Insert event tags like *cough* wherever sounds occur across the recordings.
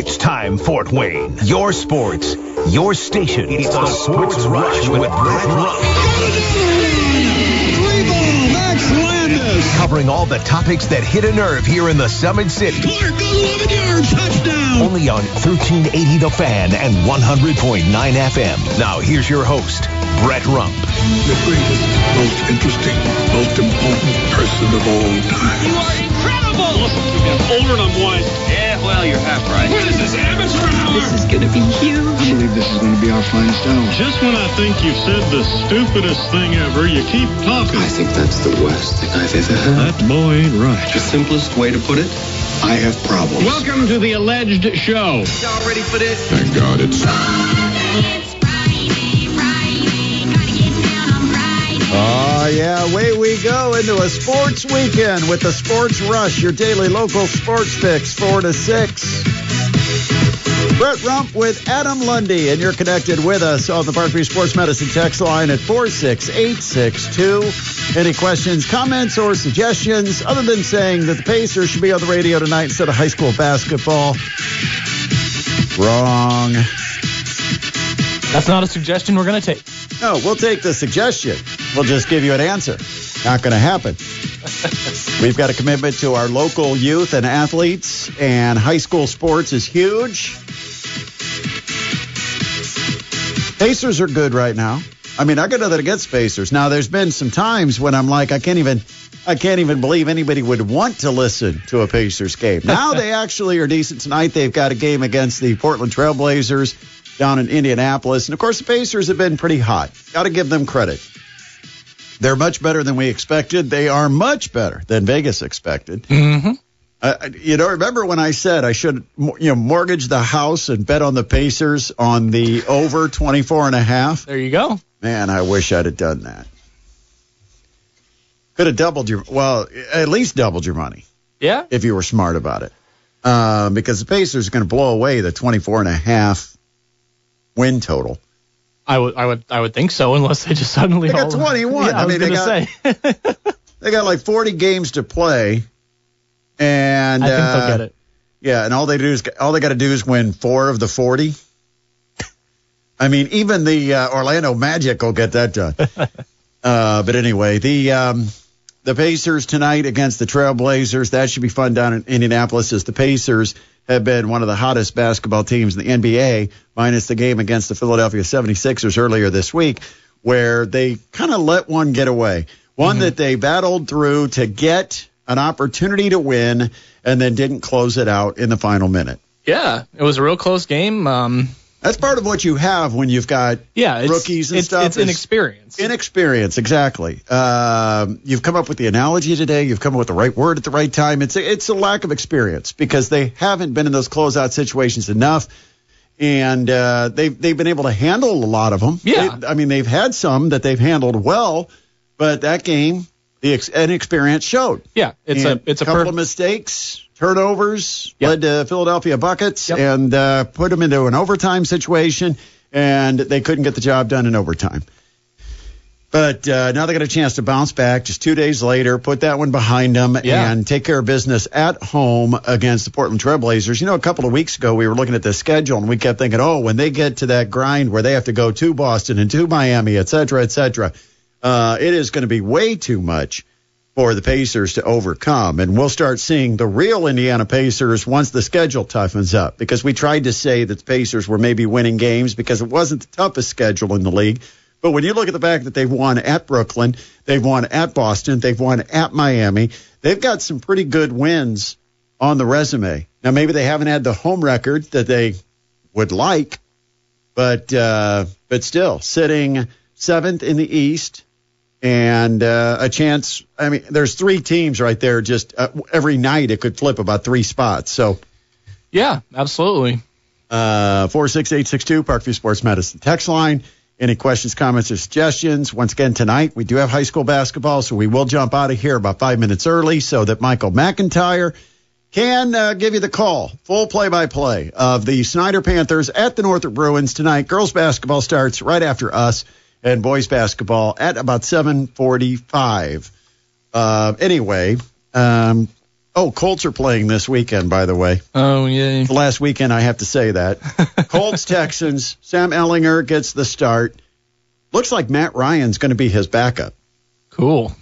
It's time, Fort Wayne. Your sports, your station. It's, the, Sports, Rush with Brett Rump. Max Landis. Covering all the topics that hit a nerve here in the Summit City. Clark 11 yards. Touchdown. Only on 1380 The Fan and 100.9 FM. Now here's your host, Brett Rump. the greatest, most interesting, most important person of all time. You are incredible! Listen to me, I'm older and I'm wise. Yeah, well, you're half right. What is this, amateur hour? This is going to be huge. I believe this is going to be our finest hour. Just when I think you've said the stupidest thing ever, you keep talking. I think that's the worst thing I've ever heard. That boy ain't right. The simplest way to put it, I have problems. Welcome to the alleged show. Y'all ready for this? Thank God it's. Yeah, away we go into a sports weekend with the Sports Rush, your daily local sports fix, 4 to 6. Brett Rump with Adam Lundy, and you're connected with us on the Parkview Sports Medicine text line at 46862. Any questions, comments, or suggestions other than saying that the Pacers should be on the radio tonight instead of high school basketball? Wrong. That's not a suggestion we're going to take. No, we'll take the suggestion. We'll just give you an answer. Not going to happen. *laughs* We've got a commitment to our local youth and athletes, and high school sports is huge. Pacers are good right now. I mean, I got nothing against Pacers. Now, there's been some times when I'm like, I can't even, I can't even believe anybody would want to listen to a Pacers game. Now *laughs* they actually are decent tonight. They've got a game against the Portland Trailblazers down in Indianapolis, and of course, the Pacers have been pretty hot. Got to give them credit. They're much better than we expected. They are much better than Vegas expected. Mm-hmm. Uh, you know, remember when I said I should, you know, mortgage the house and bet on the Pacers on the over 24 and a half? There you go. Man, I wish I'd have done that. Could have doubled your, well, at least doubled your money Yeah. if you were smart about it. Uh, because the Pacers are going to blow away the 24 and a half win total. I would, I would, I would think so, unless they just suddenly. They got all- 21. Yeah, I, I was mean, they say. *laughs* They got like 40 games to play. And I think uh, they'll get it. Yeah, and all they do is all they got to do is win four of the forty. I mean, even the uh, Orlando Magic will get that done. *laughs* uh, but anyway, the um, the Pacers tonight against the Trailblazers that should be fun down in Indianapolis. As the Pacers have been one of the hottest basketball teams in the NBA, minus the game against the Philadelphia 76ers earlier this week, where they kind of let one get away. One that they battled through to get an opportunity to win and then didn't close it out in the final minute. Yeah, it was a real close game. Um, That's part of what you have when you've got yeah, rookies and it's, stuff. It's inexperience. Inexperience, exactly. Um, you've come up with the analogy today. You've come up with the right word at the right time. It's a, it's a lack of experience because they haven't been in those closeout situations enough, and uh, they've they've been able to handle a lot of them. Yeah. They- I mean they've had some that they've handled well, but that game the ex- inexperience showed. yeah, it's And a it's a couple per- of mistakes, turnovers Yep. led to Philadelphia buckets Yep. and uh, put them into an overtime situation, and they couldn't get the job done in overtime. But uh, now they got a chance to bounce back just two days later, put that one behind them, Yeah. and take care of business at home against the Portland Trailblazers. You know, a couple of weeks ago, we were looking at the schedule, and we kept thinking, oh, when they get to that grind where they have to go to Boston and to Miami, et cetera, et cetera, uh, it is going to be way too much for the Pacers to overcome. And we'll start seeing the real Indiana Pacers once the schedule toughens up because we tried to say that the Pacers were maybe winning games because it wasn't the toughest schedule in the league. But when you look at the fact that they've won at Brooklyn, they've won at Boston, they've won at Miami, they've got some pretty good wins on the resume. Now, maybe they haven't had the home record that they would like, but uh, but still sitting seventh in the East and uh, a chance. I mean, there's three teams right there. Just uh, every night it could flip about three spots. So yeah, absolutely. uh, four six eight six two Parkview Sports Medicine text line. Any questions, comments, or suggestions? Once again, tonight we do have high school basketball, so we will jump out of here about five minutes early so that Michael McIntyre can uh, give you the call, full play-by-play of the Snider Panthers at the Northrop Bruins tonight. Girls basketball starts right after us, and boys basketball at about 7:45. Uh, anyway, um, Oh, Colts are playing this weekend, by the way. Oh yeah. The last weekend, I have to say that. *laughs* Colts, Texans. Sam Ehlinger gets the start. Looks like Matt Ryan's going to be his backup. Cool.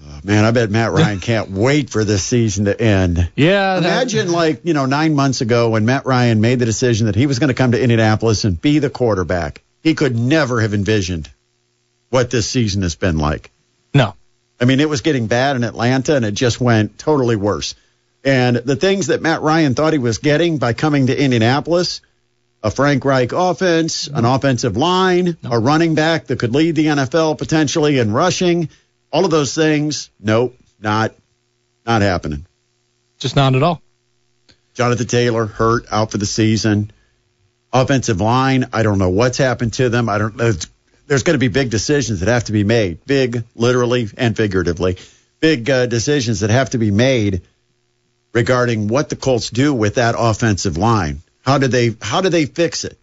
Oh, man, I bet Matt Ryan *laughs* can't wait for this season to end. Yeah. that- Imagine, like, you know, nine months ago when Matt Ryan made the decision that he was going to come to Indianapolis and be the quarterback. He could never have envisioned what this season has been like. No. I mean, it was getting bad in Atlanta, and it just went totally worse. And the things that Matt Ryan thought he was getting by coming to Indianapolis a Frank Reich offense, an offensive line, a running back that could lead the NFL potentially in rushing, all of those things, nope, not not happening. Just not at all. Jonathan Taylor hurt out for the season. Offensive line, I don't know what's happened to them. I don't. There's, going to be big decisions that have to be made, big, literally and figuratively, big uh, decisions that have to be made regarding what the Colts do with that offensive line. How do they How do they fix it?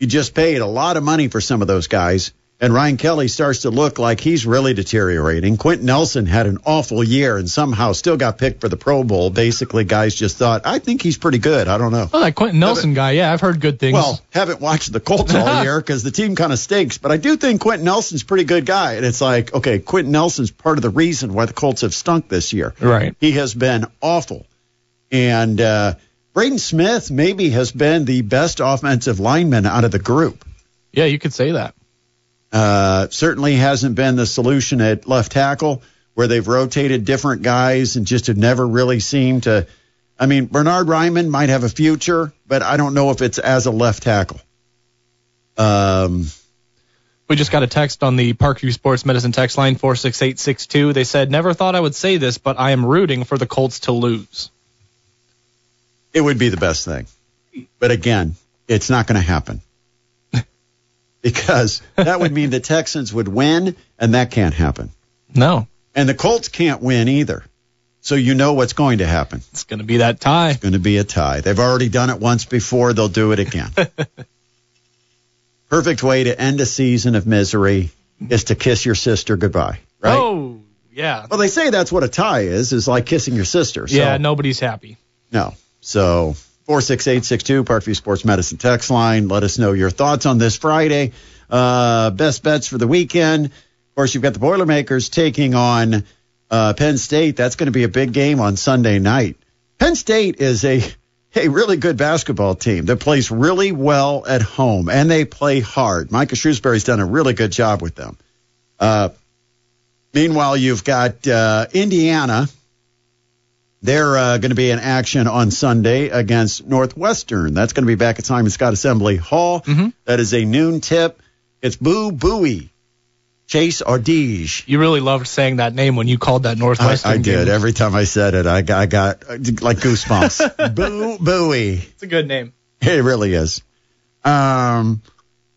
You just paid a lot of money for some of those guys. And Ryan Kelly starts to look like he's really deteriorating. Quenton Nelson had an awful year and somehow still got picked for the Pro Bowl. Basically, guys just thought, I think he's pretty good. I don't know. Oh, that Quenton Nelson guy. Yeah, I've heard good things. Well, haven't watched the Colts all *laughs* year because the team kind of stinks, but I do think Quenton Nelson's a pretty good guy. And it's like, okay, Quenton Nelson's part of the reason why the Colts have stunk this year. Right. He has been awful. And uh, Braden Smith maybe has been the best offensive lineman out of the group. yeah, you could say that. Uh, certainly hasn't been the solution at left tackle where they've rotated different guys and just have never really seemed to. I mean, Bernhard Raimann might have a future, but I don't know if it's as a left tackle. Um, We just got a text on the Parkview Sports Medicine text line 46862. They said, Never thought I would say this, but I am rooting for the Colts to lose. it would be the best thing. But again, it's not going to happen. Because that would mean the *laughs* Texans would win, and that can't happen. No, And the Colts can't win either. So you know what's going to happen. it's going to be that tie. It's going to be a tie. They've already done it once before. They'll do it again. *laughs* Perfect way to end a season of misery is to kiss your sister goodbye, right? Oh, yeah. Well, they say that's what a tie is, is like kissing your sister. So, yeah, nobody's happy. No. So 46862 Parkview Sports Medicine text line. Let us know your thoughts on this Friday. Uh, best bets for the weekend. Of course, you've got the Boilermakers taking on uh, Penn State. That's going to be a big game on Sunday night. Penn State is a *laughs* a really good basketball team that plays really well at home and they play hard. Micah Shrewsberry's done a really good job with them. Uh, meanwhile, you've got uh, Indiana. They're uh, going to be in action on Sunday against Northwestern. That's going to be back at Simon Skjodt Assembly Hall. That is a noon tip. It's Boo Buie. Chase Audige. You really loved saying that name when you called that I, Northwestern. I did. Every time I said it, I got, I got uh, like goosebumps. *laughs* Boo Buie. It's a good name. It really is. Um,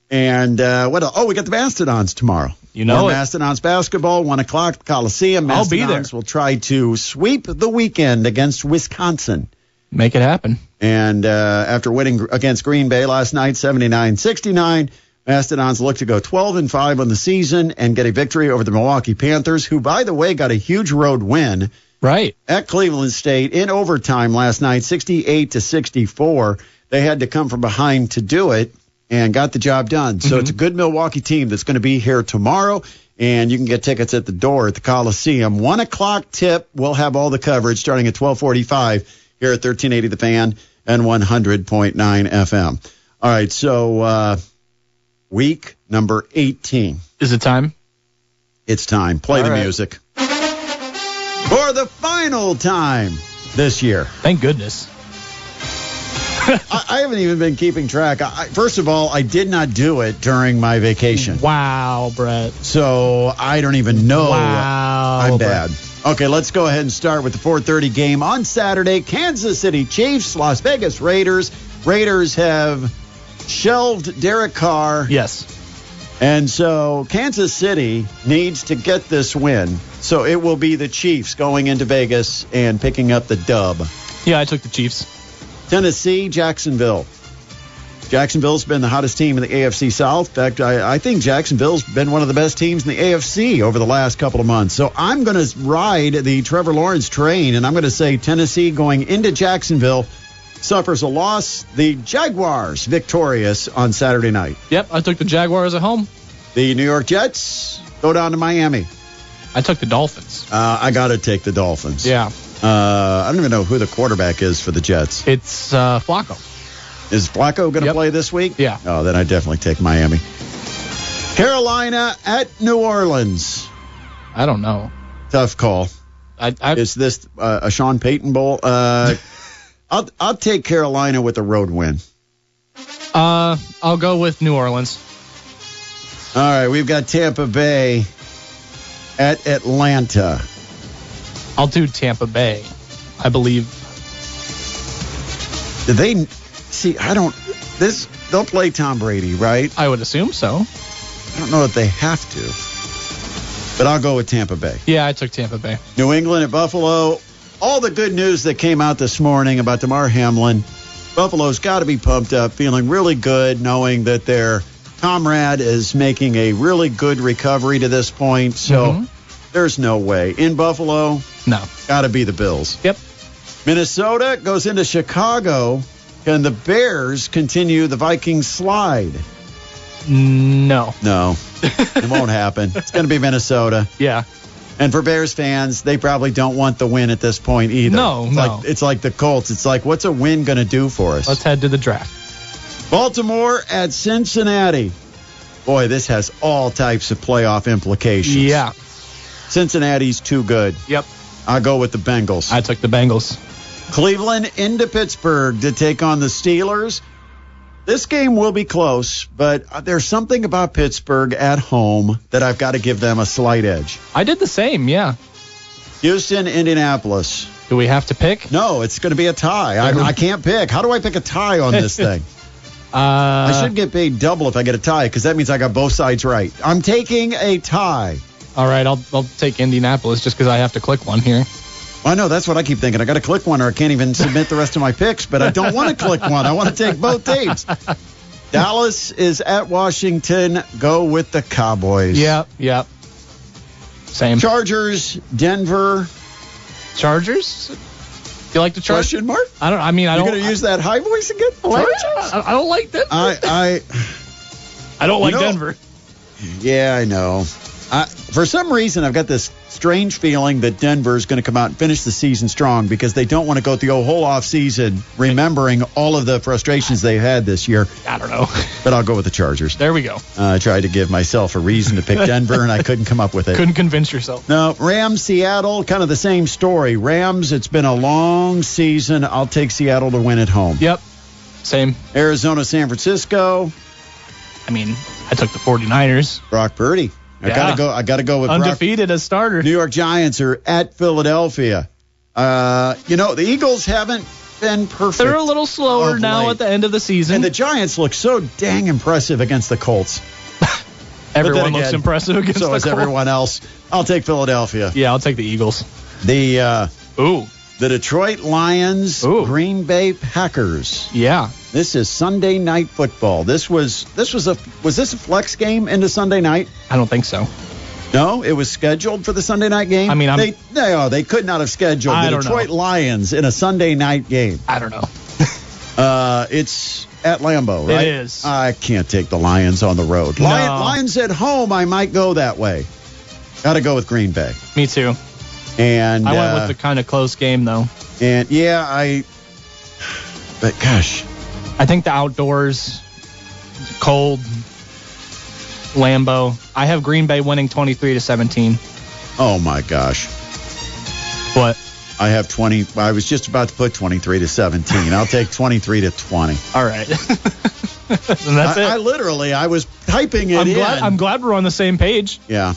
and uh, what else? Oh, we got the Mastodons tomorrow. You know More. Mastodons basketball, one o'clock, Coliseum. I'll be there. Mastodons will try to sweep the weekend against Wisconsin. Make it happen. And uh, after winning against Green Bay last night, 79-69, Mastodons look to go 12 and 5 on the season and get a victory over the Milwaukee Panthers, who, by the way, got a huge road win Right. at Cleveland State in overtime last night, 68 to 64. They had to come from behind to do it and got the job done. So it's a good Milwaukee team that's going to be here tomorrow. And you can get tickets at the door at the Coliseum. One o'clock tip. We'll have all the coverage starting at 1245 here at 1380 The Fan and 100.9 FM. All right. So, uh, week number 18. Is it time? It's time. Play All the right. music. For the final time this year. Thank goodness. I, I haven't even been keeping track. I, first of all, I did not do it during my vacation. Wow, Brett. So I don't even know. Wow. I'm Brett. bad. Okay, let's go ahead and start with the 4:30 game on Saturday. Kansas City Chiefs, Las Vegas Raiders. Raiders have shelved Derek Carr, Yes. and so Kansas City needs to get this win. So it will be the Chiefs going into Vegas and picking up the dub. Yeah, I took the Chiefs. Tennessee, Jacksonville. Jacksonville's been the hottest team in the AFC South. In fact, I, I think Jacksonville's been one of the best teams in the AFC over the last couple of months. So I'm going to ride the Trevor Lawrence train, and I'm going to say Tennessee going into Jacksonville suffers a loss. The Jaguars victorious on Saturday night. Yep, I took the Jaguars at home. The New York Jets go down to Miami. I took the Dolphins. Uh, I got to take the Dolphins. Yeah, Uh, I don't even know who the quarterback is for the Jets. it's uh, Flacco. Is Flacco going to Yep. play this week? Yeah. Oh, then I definitely take Miami. Carolina at New Orleans. I don't know. Tough call. I, I Is this uh, a Sean Payton Bowl? Uh, *laughs* I'll I'll take Carolina with a road win. uh, I'll go with New Orleans. All right, we've got Tampa Bay at Atlanta. I'll do Tampa Bay. I believe. Did they see? I don't. This they'll play Tom Brady, right? I would assume so. I don't know if they have to, but I'll go with Tampa Bay. Yeah, I took Tampa Bay. New England at Buffalo. All the good news that came out this morning about Damar Hamlin. Buffalo's got to be pumped up, feeling really good, knowing that their comrade is making a really good recovery to this point. So Mhm. there's no way. In Buffalo, No. got to be the Bills. Yep. Minnesota goes into Chicago. Can the Bears continue the Vikings slide? No. No, it won't happen. It's going to be Minnesota. Yeah. And for Bears fans, they probably don't want the win at this point either. No, it's no. Like, it's like the Colts. It's like, what's a win going to do for us? Let's head to the draft. Baltimore at Cincinnati. Boy, this has all types of playoff implications. Yeah. Cincinnati's too good. Yep. I'll go with the Bengals. I took the Bengals. Cleveland into Pittsburgh to take on the Steelers. This game will be close, but uh, there's something about Pittsburgh at home that I've got to give them a slight edge. I did the same. Yeah. Houston, Indianapolis. Do we have to pick? No, it's going to be a tie. I, I can't pick. How do I pick a tie on this thing? *laughs* Uh, I should get paid double if I get a tie because that means I got both sides right. I'm taking a tie. All right. I'll I'll take Indianapolis just because I have to click one here. I know that's what I keep thinking. I got to click one or I can't even submit the rest of my picks, but I don't want to click one. I want to take both teams. *laughs* Dallas is at Washington. Go with the Cowboys. Yep. Yep. Same. Chargers, Denver. Chargers. You like the Chargers? Question mark? I don't. I mean, I You're don't. going to use that high voice again? I, Chargers? I, I don't like Denver. I, I, *laughs* I don't like know- Denver. yeah, I know. I, for some reason, I've got this strange feeling that Denver is going to come out and finish the season strong because they don't want to go through a whole off season remembering all of the frustrations they had this year. I don't know. But I'll go with the Chargers. there we go. Uh, I tried to give myself a reason to pick Denver, and I couldn't come up with it. Couldn't convince yourself. No, Rams, Seattle, kind of the same story. Rams, it's been a long season. I'll take Seattle to win at home. Yep. Same. Arizona, San Francisco, I mean, I took the 49ers. Brock Purdy. I Yeah. gotta go. I gotta go with Brock. Undefeated as starter. New York Giants are at Philadelphia. Uh, you know the Eagles haven't been perfect. They're a little slower now late. at the end of the season. and the Giants look so dang impressive against the Colts. *laughs* everyone then looks impressive against Colts. So the is everyone else. I'll take Philadelphia. Yeah, I'll take the Eagles. The uh, Ooh. the Detroit Lions, Ooh. Green Bay Packers. Yeah. This is Sunday night football. This was this was a was this a flex game into Sunday night? I don't think so. No, it was scheduled for the Sunday night game. I mean, I'm- they no, they could not have scheduled I the Detroit know. Lions in a Sunday night game. I don't know. *laughs* Uh, it's at Lambeau, It right? is. I can't take the Lions on the road. No. Lion, Lions at home, I might go that way. Got to go with Green Bay. Me too. And I went uh, with the kind of close game though. and yeah, I. But gosh, I think the outdoors, cold, Lambeau. I have Green Bay winning 23 to 17. oh my gosh, But I have 20. I was just about to put 23 to 17. I'll take 23 to 20. *laughs* all right. *laughs* and that's I, it. I literally, I was typing it I'm in. glad. I'm glad we're on the same page. yeah,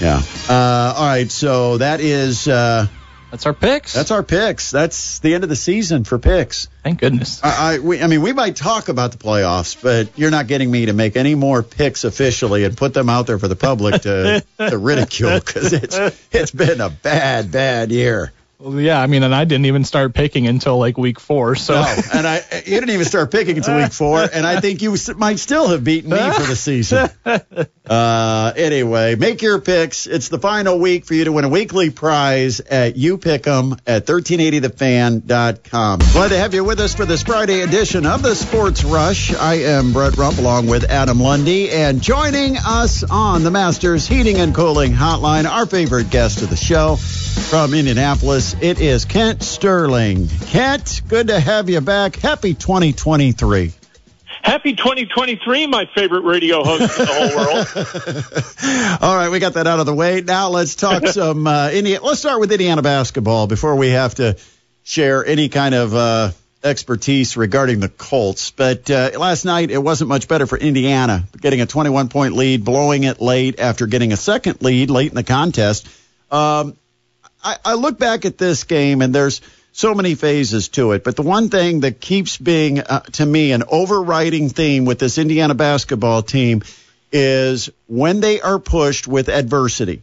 yeah. Uh, all right, so that is uh, That's our picks. that's our picks. That's the end of the season for picks. Thank goodness. I, I, we, I mean, we might talk about the playoffs, but you're not getting me to make any more picks officially and put them out there for the public to, *laughs* to ridicule because it's it's been a bad, bad year. Well, yeah, I mean, and I didn't even start picking until like week four. So No, and I you didn't even start picking until week four, and I think you might still have beaten me for the season. *laughs* Uh, anyway, make your picks. It's the final week for you to win a weekly prize at You Pick 'em at 1380thefan.com. Glad to have you with us for this Friday edition of the Sports Rush. I am Brett Rump along with Adam Lundy, and joining us on the Masters Heating and Cooling Hotline, our favorite guest of the show from Indianapolis, it is Kent Sterling. Kent, good to have you back. Happy 2023. Happy 2023, my favorite radio host in the whole world. *laughs* All right, we got that out of the way. Now let's talk *laughs* some uh, Indiana. Let's start with Indiana basketball before we have to share any kind of uh, expertise regarding the Colts. But uh, last night it wasn't much better for Indiana, getting a 21 point lead, blowing it late after getting a second lead late in the contest. Um, I, I look back at this game and there's so many phases to it, but the one thing that keeps being uh, to me an overriding theme with this Indiana basketball team is when they are pushed with adversity.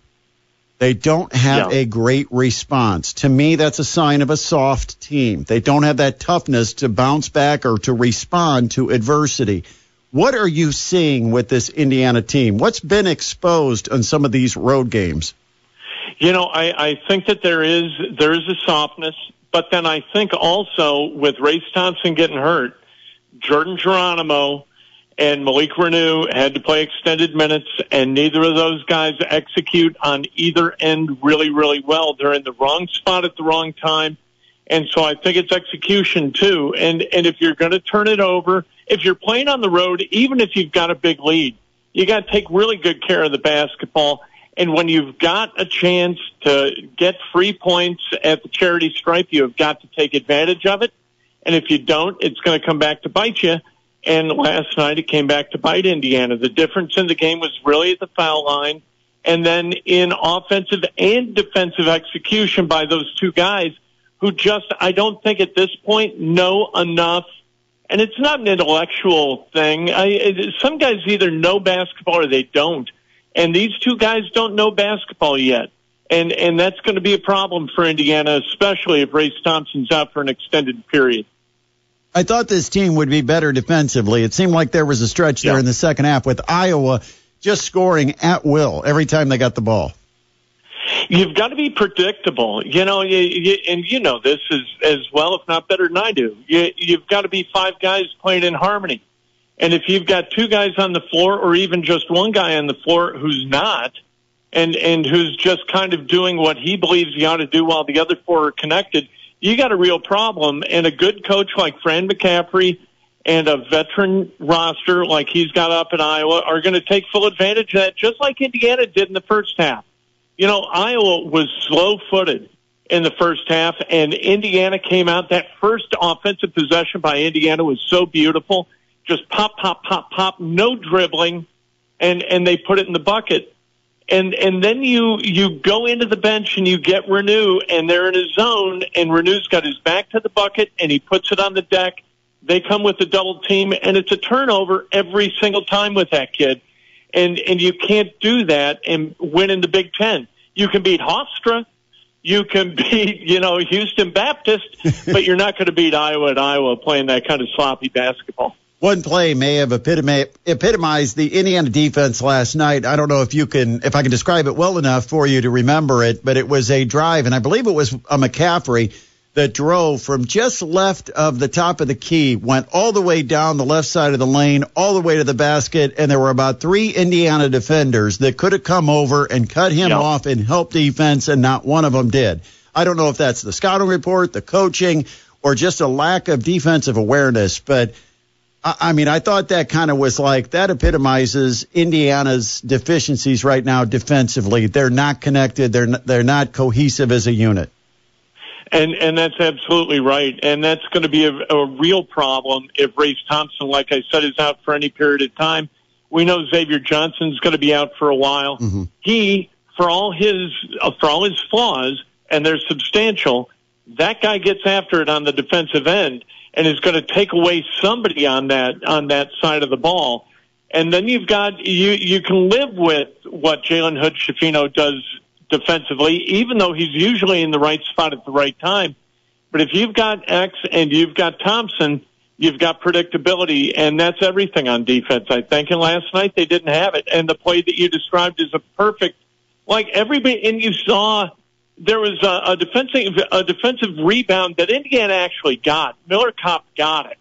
They don't have Yeah. a great response. To me, that's a sign of a soft team. They don't have that toughness to bounce back or to respond to adversity. What are you seeing with this Indiana team? What's been exposed on some of these road games? You know, I, I think that there is there is a softness, but then I think also with Race Thompson getting hurt, Jordan Geronimo and Malik Reneau had to play extended minutes, and neither of those guys execute on either end really, really well. They're in the wrong spot at the wrong time, and so I think it's execution too. And and if you're going to turn it over, if you're playing on the road, even if you've got a big lead, you got to take really good care of the basketball. And when you've got a chance to get free points at the charity stripe, you have got to take advantage of it. And if you don't, it's going to come back to bite you. And last night it came back to bite Indiana. The difference in the game was really at the foul line and then in offensive and defensive execution by those two guys who just, I don't think at this point know enough. And it's not an intellectual thing. I, it, some guys either know basketball or they don't. And these two guys don't know basketball yet. And, and that's going to be a problem for Indiana, especially if Race Thompson's out for an extended period. I thought this team would be better defensively. It seemed like there was a stretch there Yeah. in the second half with Iowa just scoring at will every time they got the ball. You've got to be predictable, you know, you, you, and you know this as as well, if not better than I do. You, you've got to be five guys playing in harmony, and if you've got two guys on the floor, or even just one guy on the floor who's not, and and who's just kind of doing what he believes he ought to do while the other four are connected, you got a real problem. And a good coach like Fran McCaffery and a veteran roster like he's got up in Iowa are going to take full advantage of that, just like Indiana did in the first half. You know, Iowa was slow footed in the first half, and Indiana came out. That first offensive possession by Indiana was so beautiful. Just pop, pop, pop, pop, no dribbling, and and they put it in the bucket. And and then you you go into the bench and you get Reneau, and they're in his zone, and Reneau's got his back to the bucket, and he puts it on the deck. They come with a double team, and it's a turnover every single time with that kid and and you can't do that and win in the Big Ten. You can beat Hofstra, you can *laughs* beat you know Houston Baptist, but you're not going to beat Iowa at Iowa playing that kind of sloppy basketball. One play may have epitomized the Indiana defense last night. I don't know if you can, if I can describe it well enough for you to remember it, but it was a drive, and I believe it was a McCaffery that drove from just left of the top of the key, went all the way down the left side of the lane, all the way to the basket, and there were about three Indiana defenders that could have come over and cut him Yep. off and help defense, and not one of them did. I don't know if that's the scouting report, the coaching, or just a lack of defensive awareness, but I I mean, I thought that kind of was like that epitomizes Indiana's deficiencies right now defensively. They're not connected. They're not, they're not cohesive as a unit. And and that's absolutely right. And that's going to be a, a real problem if Race Thompson, like I said, is out for any period of time. We know Xavier Johnson's going to be out for a while. He, for all his uh, for all his flaws, and they're substantial, that guy gets after it on the defensive end and is going to take away somebody on that on that side of the ball. And then you've got you you can live with what Jalen Hood Schifino does defensively, even though he's usually in the right spot at the right time. But if you've got X and you've got Thompson, you've got predictability, and that's everything on defense, I think. And last night they didn't have it. And the play that you described is a perfect, like everybody, and you saw there was a, a defensive a defensive rebound that Indiana actually got. Miller Kopp got it,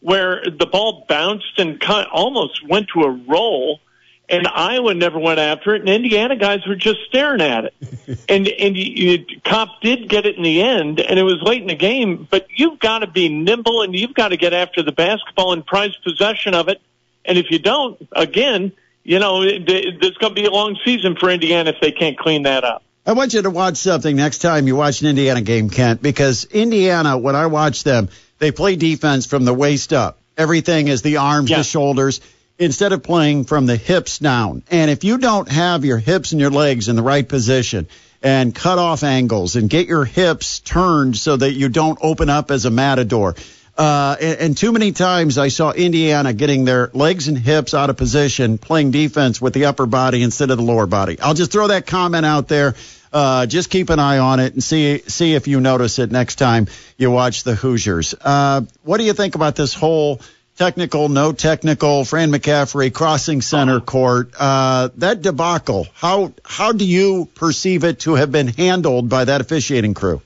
where the ball bounced and kind of almost went to a roll, and Iowa never went after it, and Indiana guys were just staring at it. *laughs* and and you, you, Kopp did get it in the end, and it was late in the game. But you've got to be nimble, and you've got to get after the basketball and prize possession of it. And if you don't, again, you know, there's going to be a long season for Indiana if they can't clean that up. I want you to watch something next time you watch an Indiana game, Kent, because Indiana, when I watch them, they play defense from the waist up. Everything is the arms, Yeah. the shoulders, instead of playing from the hips down. And if you don't have your hips and your legs in the right position and cut off angles and get your hips turned so that you don't open up as a matador, uh, and, and too many times I saw Indiana getting their legs and hips out of position, playing defense with the upper body instead of the lower body. I'll just throw that comment out there. Uh, just keep an eye on it and see see if you notice it next time you watch the Hoosiers. Uh, what do you think about this whole technical, no technical, Fran McCaffery crossing center court? Uh, that debacle. How how do you perceive it to have been handled by that officiating crew?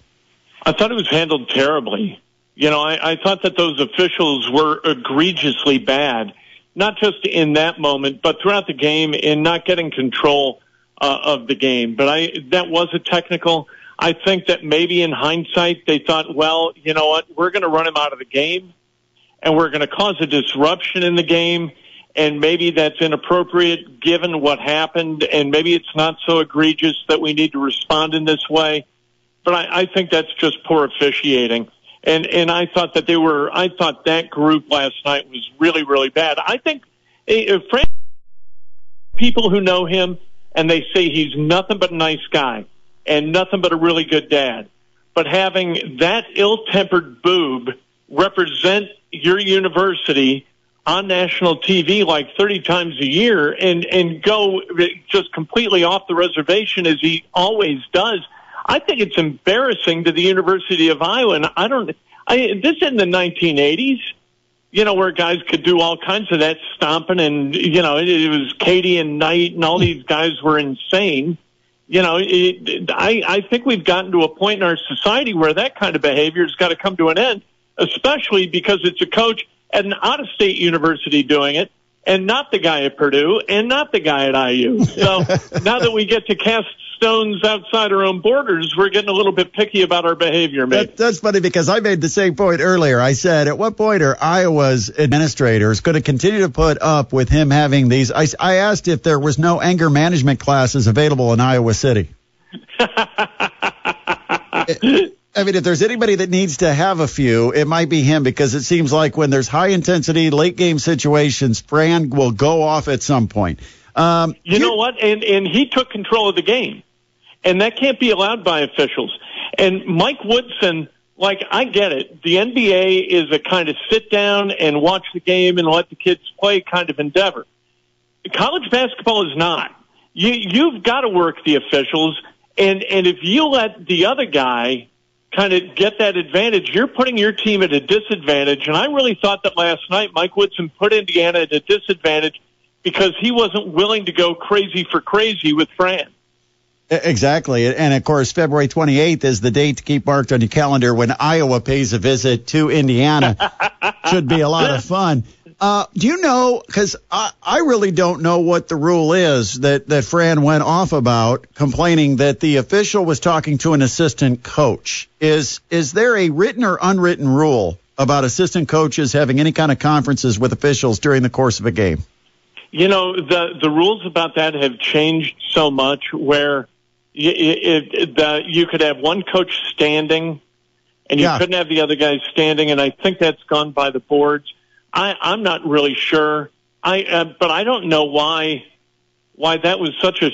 I thought it was handled terribly. You know, I, I thought that those officials were egregiously bad, not just in that moment, but throughout the game in not getting control uh, of the game. But I, that was a technical. I think that maybe in hindsight they thought, well, you know what, we're going to run him out of the game, and we're going to cause a disruption in the game, and maybe that's inappropriate given what happened, and maybe it's not so egregious that we need to respond in this way. But I, I think that's just poor officiating. And and I thought that they were. I thought that group last night was really really bad. I think eh, Frank, people who know him and they say he's nothing but a nice guy and nothing but a really good dad. But having that ill-tempered boob represent your university on national TV like 30 times a year and and go just completely off the reservation as he always does. I think it's embarrassing to the University of Iowa, and I don't. I this in the 1980s, you know, where guys could do all kinds of that stomping, and you know, it, it was Keady and Knight, and all these guys were insane. You know, it, I I think we've gotten to a point in our society where that kind of behavior has got to come to an end, especially because it's a coach at an out-of-state university doing it. And not the guy at Purdue, and not the guy at IU. So *laughs* now that we get to cast stones outside our own borders, we're getting a little bit picky about our behavior, maybe. That, that's funny because I made the same point earlier. I said, at what point are Iowa's administrators going to continue to put up with him having these? I, I asked if there was no anger management classes available in Iowa City. *laughs* I mean, if there's anybody that needs to have a few, it might be him because it seems like when there's high intensity late game situations, Fran will go off at some point. Um, You know what? And and he took control of the game, and that can't be allowed by officials. And Mike Woodson, like I get it, the NBA is a kind of sit down and watch the game and let the kids play kind of endeavor. College basketball is not. You you've got to work the officials, and and if you let the other guy kind of get that advantage, you're putting your team at a disadvantage. And I really thought that last night Mike Woodson put Indiana at a disadvantage because he wasn't willing to go crazy for crazy with Fran. Exactly. And of course, February 28th is the date to keep marked on your calendar when Iowa pays a visit to Indiana. *laughs* Should be a lot of fun. Uh, do you know? Because I, I really don't know what the rule is that, that Fran went off about, complaining that the official was talking to an assistant coach. Is is there a written or unwritten rule about assistant coaches having any kind of conferences with officials during the course of a game? You know, the the rules about that have changed so much where you, it, it, the, you could have one coach standing and you Yeah. couldn't have the other guy standing, and I think that's gone by the boards. I, I'm not really sure. I, uh, but I don't know why why that was such a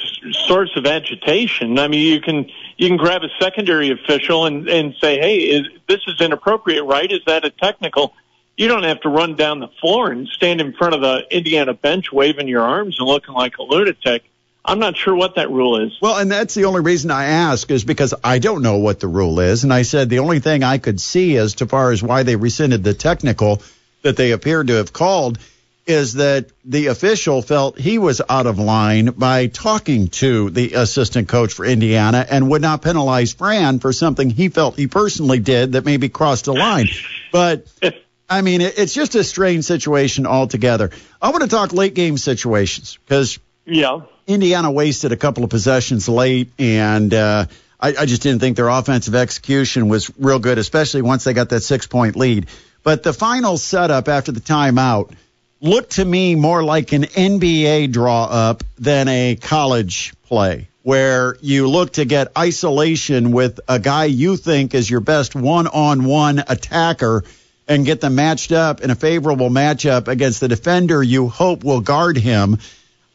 source of agitation. I mean, you can you can grab a secondary official and and say, hey, is, this is inappropriate, right? Is that a technical? You don't have to run down the floor and stand in front of the Indiana bench waving your arms and looking like a lunatic. I'm not sure what that rule is. Well, and that's the only reason I ask is because I don't know what the rule is. And I said the only thing I could see as to far as why they rescinded the technical that they appeared to have called is that the official felt he was out of line by talking to the assistant coach for Indiana and would not penalize Fran for something he felt he personally did that maybe crossed a line. But *laughs* I mean, it, it's just a strange situation altogether. I want to talk late game situations because Yeah. Indiana wasted a couple of possessions late, and uh, I, I just didn't think their offensive execution was real good, especially once they got that six point lead. But the final setup after the timeout looked to me more like an NBA draw up than a college play, where you look to get isolation with a guy you think is your best one on one attacker and get them matched up in a favorable matchup against the defender you hope will guard him.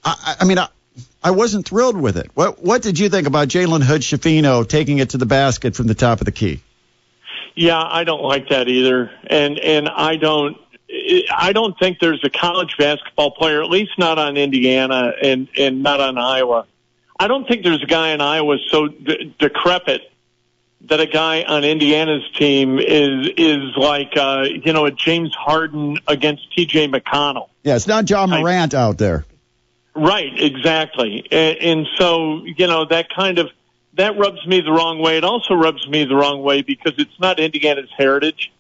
I, I mean, I, I wasn't thrilled with it. What What did you think about Jalen Hood Schifino taking it to the basket from the top of the key? Yeah, I don't like that either, and and I don't. I don't think there's a college basketball player, at least not on Indiana and and not on Iowa. I don't think there's a guy in Iowa so de- decrepit that a guy on Indiana's team is is like uh, you know a James Harden against T.J. McConnell. Yeah, it's not Ja Morant out there. Right, exactly. And, and so, you know, that kind of, that rubs me the wrong way. It also rubs me the wrong way because it's not Indiana's heritage.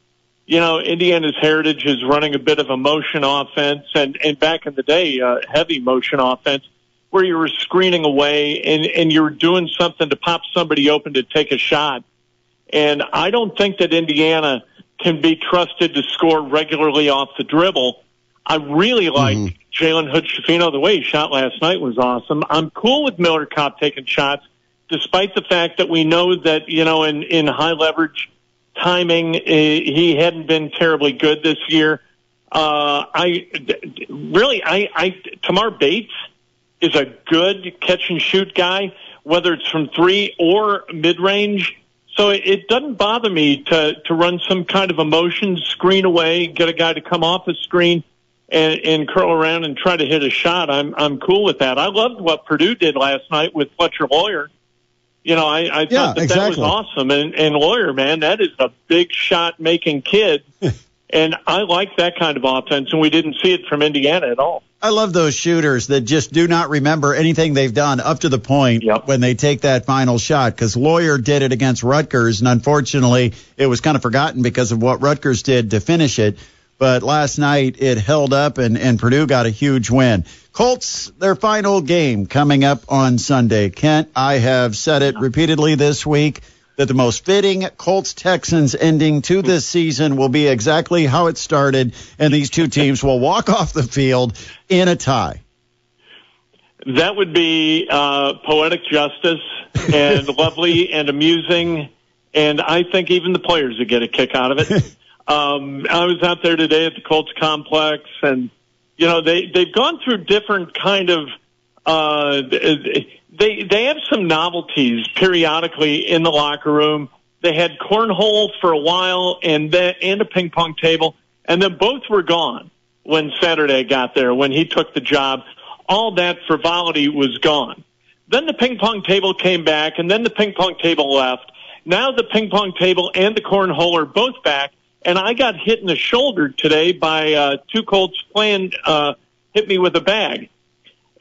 You know, Indiana's heritage is running a bit of a motion offense and, and back in the day, uh, heavy motion offense where you were screening away and, and you were doing something to pop somebody open to take a shot. And I don't think that Indiana can be trusted to score regularly off the dribble. I really like Mm-hmm. Jalen Hood Schifino. The way he shot last night was awesome. I'm cool with Miller Kopp taking shots, despite the fact that we know that, you know, in, in high leverage timing, uh, he hadn't been terribly good this year. Uh, I really, I, I, Tamar Bates is a good catch and shoot guy, whether it's from three or mid range. So it, doesn't bother me to, to run some kind of a motion, screen away, get a guy to come off a screen and, and curl around and try to hit a shot. I'm, I'm cool with that. I loved what Purdue did last night with Fletcher Loyer. You know, I, I thought Yeah, that that was awesome. And, and Lawyer, man, that is a big shot making kid. *laughs* and I like that kind of offense, and we didn't see it from Indiana at all. I love those shooters that just do not remember anything they've done up to the point Yep. when they take that final shot. Because Loyer did it against Rutgers, and unfortunately, it was kind of forgotten because of what Rutgers did to finish it. But last night, it held up, and, and Purdue got a huge win. Colts, their final game coming up on Sunday. Kent, I have said it repeatedly this week that the most fitting Colts Texans ending to this season will be exactly how it started, and these two teams will walk off the field in a tie. That would be uh, poetic justice and *laughs* lovely and amusing, and I think even the players would get a kick out of it. *laughs* um, I was out there today at the Colts complex, and you know they they've gone through different kind of uh, they they have some novelties periodically in the locker room. They had cornhole for a while, and then and a ping pong table, and then both were gone when Saturday got there when he took the job. All that frivolity was gone. Then the ping pong table came back, and then the ping pong table left. Now the ping pong table and the cornhole are both back, and I got hit in the shoulder today by uh, two Colts playing uh, hit me with a bag,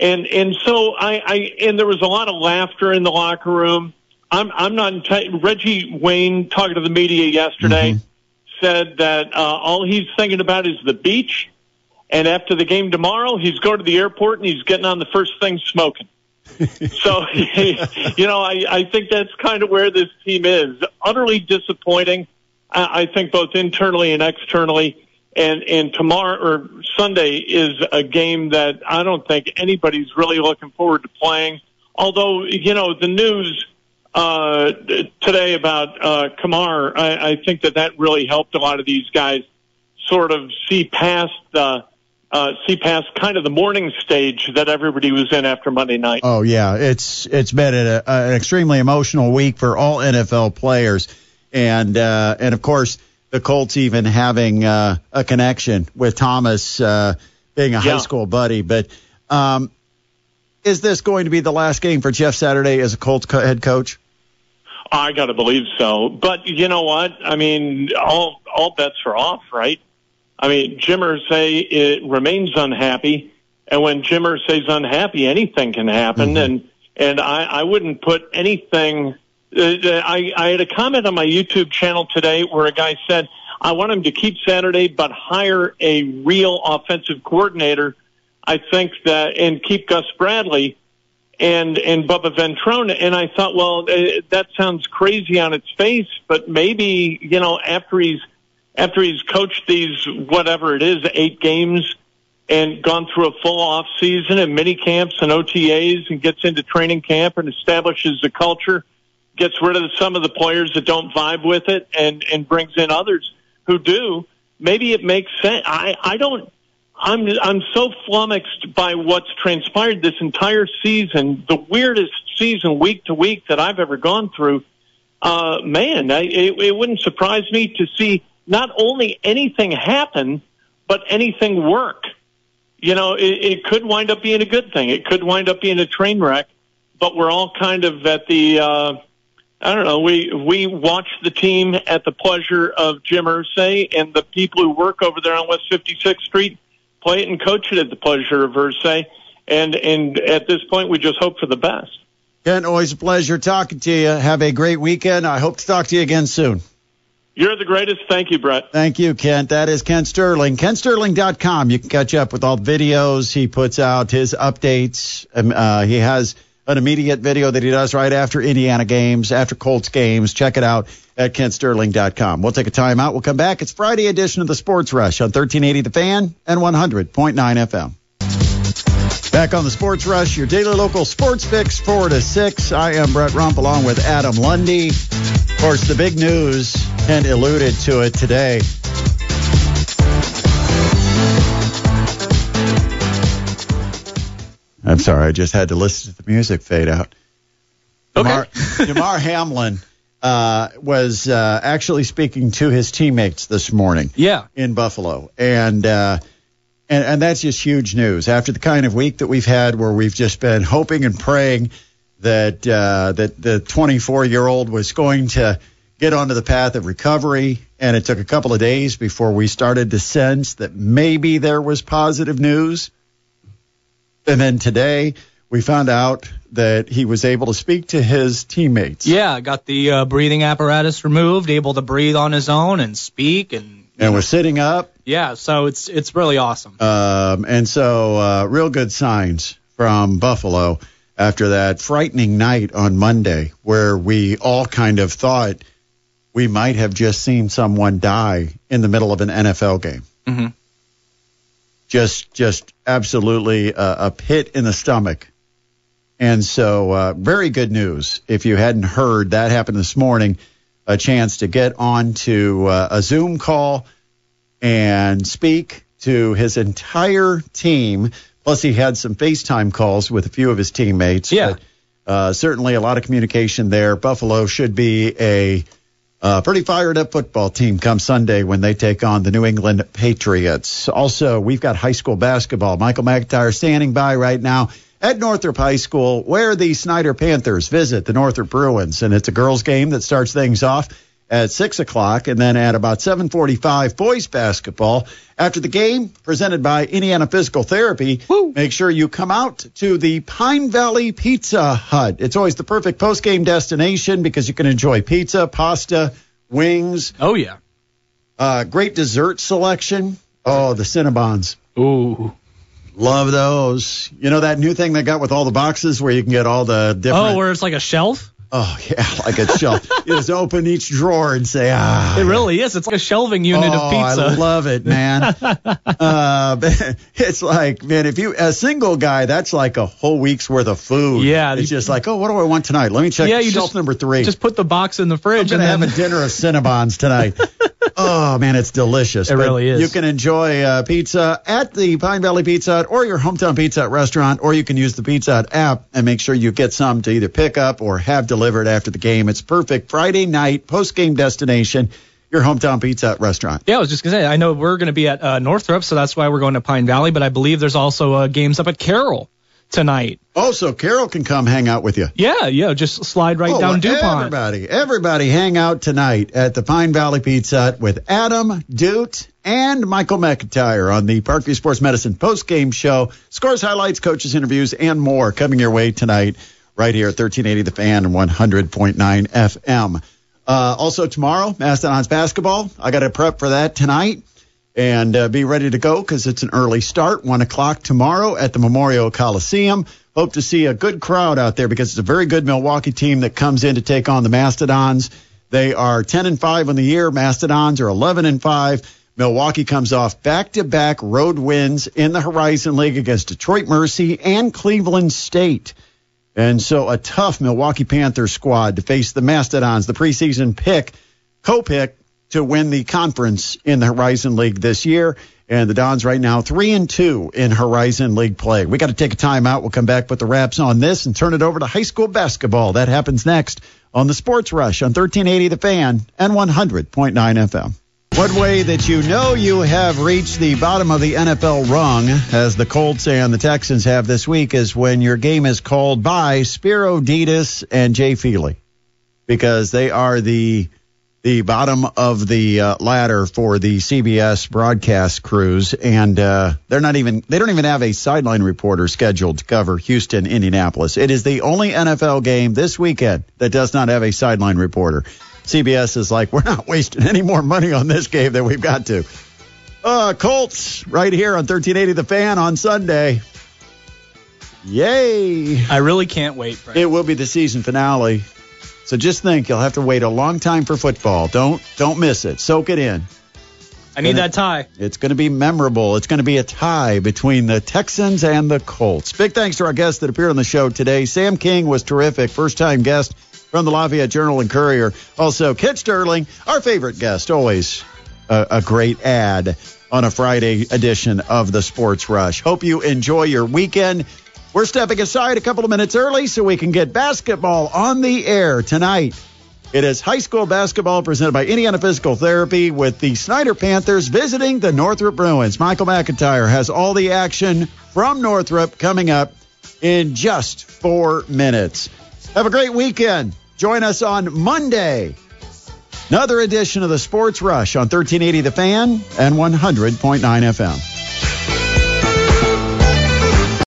and and so I, I and there was a lot of laughter in the locker room. I'm I'm not enti- Reggie Wayne talking to the media yesterday said that uh, all he's thinking about is the beach, and after the game tomorrow, he's going to the airport and he's getting on the first thing smoking. *laughs* so, *laughs* you know, I, I think that's kind of where this team is. Utterly disappointing, I, I think, both internally and externally. And and tomorrow or Sunday is a game that I don't think anybody's really looking forward to playing. Although, you know, the news uh, today about uh, Damar, I, I think that that really helped a lot of these guys sort of see past the uh, see past kind of the mourning stage that everybody was in after Monday night. Oh yeah, it's it's been a, an extremely emotional week for all NFL players, and uh, and of course the Colts even having uh, a connection with Thomas uh, being a high school buddy. But um, is this going to be the last game for Jeff Saturday as a Colts co- head coach? I got to believe so. But you know what? I mean, all all bets are off, right? I mean, Jim Irsay it remains unhappy, and when Jim Irsay's unhappy, anything can happen. And and I, I wouldn't put anything. Uh, I I had a comment on my YouTube channel today where a guy said I want him to keep Saturday, but hire a real offensive coordinator. I think that and keep Gus Bradley and and Bubba Ventrone. And I thought, well, uh, that sounds crazy on its face, but maybe you know after he's after he's coached these whatever it is eight games and gone through a full off season and mini camps and OTAs and gets into training camp and establishes a culture, gets rid of some of the players that don't vibe with it and and brings in others who do. Maybe it makes sense. I I don't. I'm I'm so flummoxed by what's transpired this entire season, the weirdest season week to week that I've ever gone through. Uh, man, I, it, it wouldn't surprise me to see not only anything happen, but anything work. You know, it, it could wind up being a good thing. It could wind up being a train wreck, but we're all kind of at the. Uh, I don't know. We we watch the team at the pleasure of Jim Irsay and the people who work over there on West 56th Street play it and coach it at the pleasure of Irsay. And and at this point, we just hope for the best. Kent, always a pleasure talking to you. Have a great weekend. I hope to talk to you again soon. You're the greatest. Thank you, Brett. Thank you, Kent. That is Kent Sterling. KentSterling.com. You can catch up with all the videos. He puts out his updates. Um, uh, he has an immediate video that he does right after Indiana games, after Colts games. Check it out at KentSterling.com. We'll take a time out. We'll come back. It's Friday edition of the Sports Rush on 1380 The Fan and 100.9 FM. Back on the Sports Rush, your daily local sports fix, 4 to 6. I am Brett Rump along with Adam Lundy. Of course, the big news, and alluded to it today. I'm sorry, I just had to listen to the music fade out. Okay. Damar, Damar *laughs* Hamlin uh, was uh, actually speaking to his teammates this morning Yeah. in Buffalo, and uh, and and that's just huge news after the kind of week that we've had, where we've just been hoping and praying that uh, that the 24 year old was going to get onto the path of recovery, and it took a couple of days before we started to sense that maybe there was positive news, and then today we found out that he was able to speak to his teammates. Yeah, got the uh, breathing apparatus removed, able to breathe on his own and speak, and and was sitting up. yeah, so it's it's really awesome. Um, and so, uh, real good signs from Buffalo after that frightening night on Monday, where we all kind of thought we might have just seen someone die in the middle of an NFL game. Mhm. Just, just absolutely a, a pit in the stomach. And so, uh, very good news. If you hadn't heard, that happened this morning. A chance to get onto uh, a Zoom call and speak to his entire team. Plus, he had some FaceTime calls with a few of his teammates. Yeah. But, uh, certainly a lot of communication there. Buffalo should be a uh, pretty fired up football team come Sunday when they take on the New England Patriots. Also, we've got high school basketball. Michael McIntyre standing by right now at Northrop High School, where the Snider Panthers visit the Northrop Bruins, and it's a girls' game that starts things off at six o'clock, and then at about seven forty-five, boys basketball. After the game, presented by Indiana Physical Therapy, make sure you come out to the Pine Valley Pizza Hut. It's always the perfect post-game destination because you can enjoy pizza, pasta, wings, Oh yeah. uh, great dessert selection. Oh, the Cinnabons. Ooh. Love those. You know that new thing they got with all the boxes where you can get all the different. Oh, where it's like a shelf. Oh, yeah, *laughs* like a shelf. you just open each drawer and say, ah. It really is. It's like a shelving unit oh, of pizza. I love it, man. *laughs* uh, *laughs* it's like, man, if you a single guy, that's like a whole week's worth of food. Yeah, it's you- just like, oh, what do I want tonight? Let me check yeah, you shelf just, number three. Just put the box in the fridge. I'm gonna and have a dinner of Cinnabons tonight. oh man, it's delicious. It But really is. You can enjoy uh, pizza at the Pine Valley Pizza Hut or your hometown Pizza Hut restaurant, or you can use the Pizza Hut app and make sure you get some to either pick up or have delivered after the game. It's perfect Friday night post game destination. Your hometown Pizza restaurant. Yeah, I was just gonna say. I know we're gonna be at uh, Northrop, so that's why we're going to Pine Valley. But I believe there's also uh, games up at Carroll. tonight. Oh, so Carol can come hang out with you. Yeah, yeah, just slide right Oh, down DuPont. Everybody, everybody hang out tonight at the Pine Valley Pizza Hut with Adam Doot and Michael McIntyre on the Parkview Sports Medicine post-game show. Scores, highlights, coaches, interviews, and more coming your way tonight right here at 1380 The Fan and 100.9 FM. Uh, also tomorrow, Mastodons basketball. I got to prep for that tonight and uh, be ready to go because it's an early start, one o'clock tomorrow at the Memorial Coliseum. Hope to see a good crowd out there because it's a very good Milwaukee team that comes in to take on the Mastodons. They are 10 and 5 on the year. Mastodons are 11 and 5. Milwaukee comes off back-to-back road wins in the Horizon League against Detroit Mercy and Cleveland State. And so a tough Milwaukee Panthers squad to face the Mastodons, the preseason pick, co-pick to win the conference in the Horizon League this year. And the Dons right now three and two in Horizon League play. We got to take a timeout. We'll come back, put the wraps on this, and turn it over to high school basketball. That happens next on the Sports Rush on 1380 The Fan and 100.9 FM. One way that you know you have reached the bottom of the NFL rung, as the Colts and the Texans have this week, is when your game is called by Spero Dedes and Jay Feely, because they are the the bottom of the uh, ladder for the CBS broadcast crews, and uh, they're not even they don't even have a sideline reporter scheduled to cover Houston, Indianapolis. It is the only NFL game this weekend that does not have a sideline reporter. CBS is like, we're not wasting any more money on this game than we've got to. Uh, Colts right here on 1380 The Fan on Sunday. Yay! I really can't wait. Brent. It will be the season finale. So just think, you'll have to wait a long time for football. Don't don't miss it. Soak it in. I need that tie. It's going to be memorable. It's going to be a tie between the Texans and the Colts. Big thanks to our guests that appeared on the show today. Sam King was terrific, first time guest from the Lafayette Journal and Courier. Also, Kent Sterling, our favorite guest, always a, a great ad on a Friday edition of the Sports Rush. Hope you enjoy your weekend. We're stepping aside a couple of minutes early so we can get basketball on the air tonight. It is high school basketball presented by Indiana Physical Therapy with the Snider Panthers visiting the Northrop Bruins. Michael McIntyre has all the action from Northrop coming up in just four minutes. Have a great weekend. Join us on Monday. Another edition of the Sports Rush on 1380 The Fan and 100.9 FM.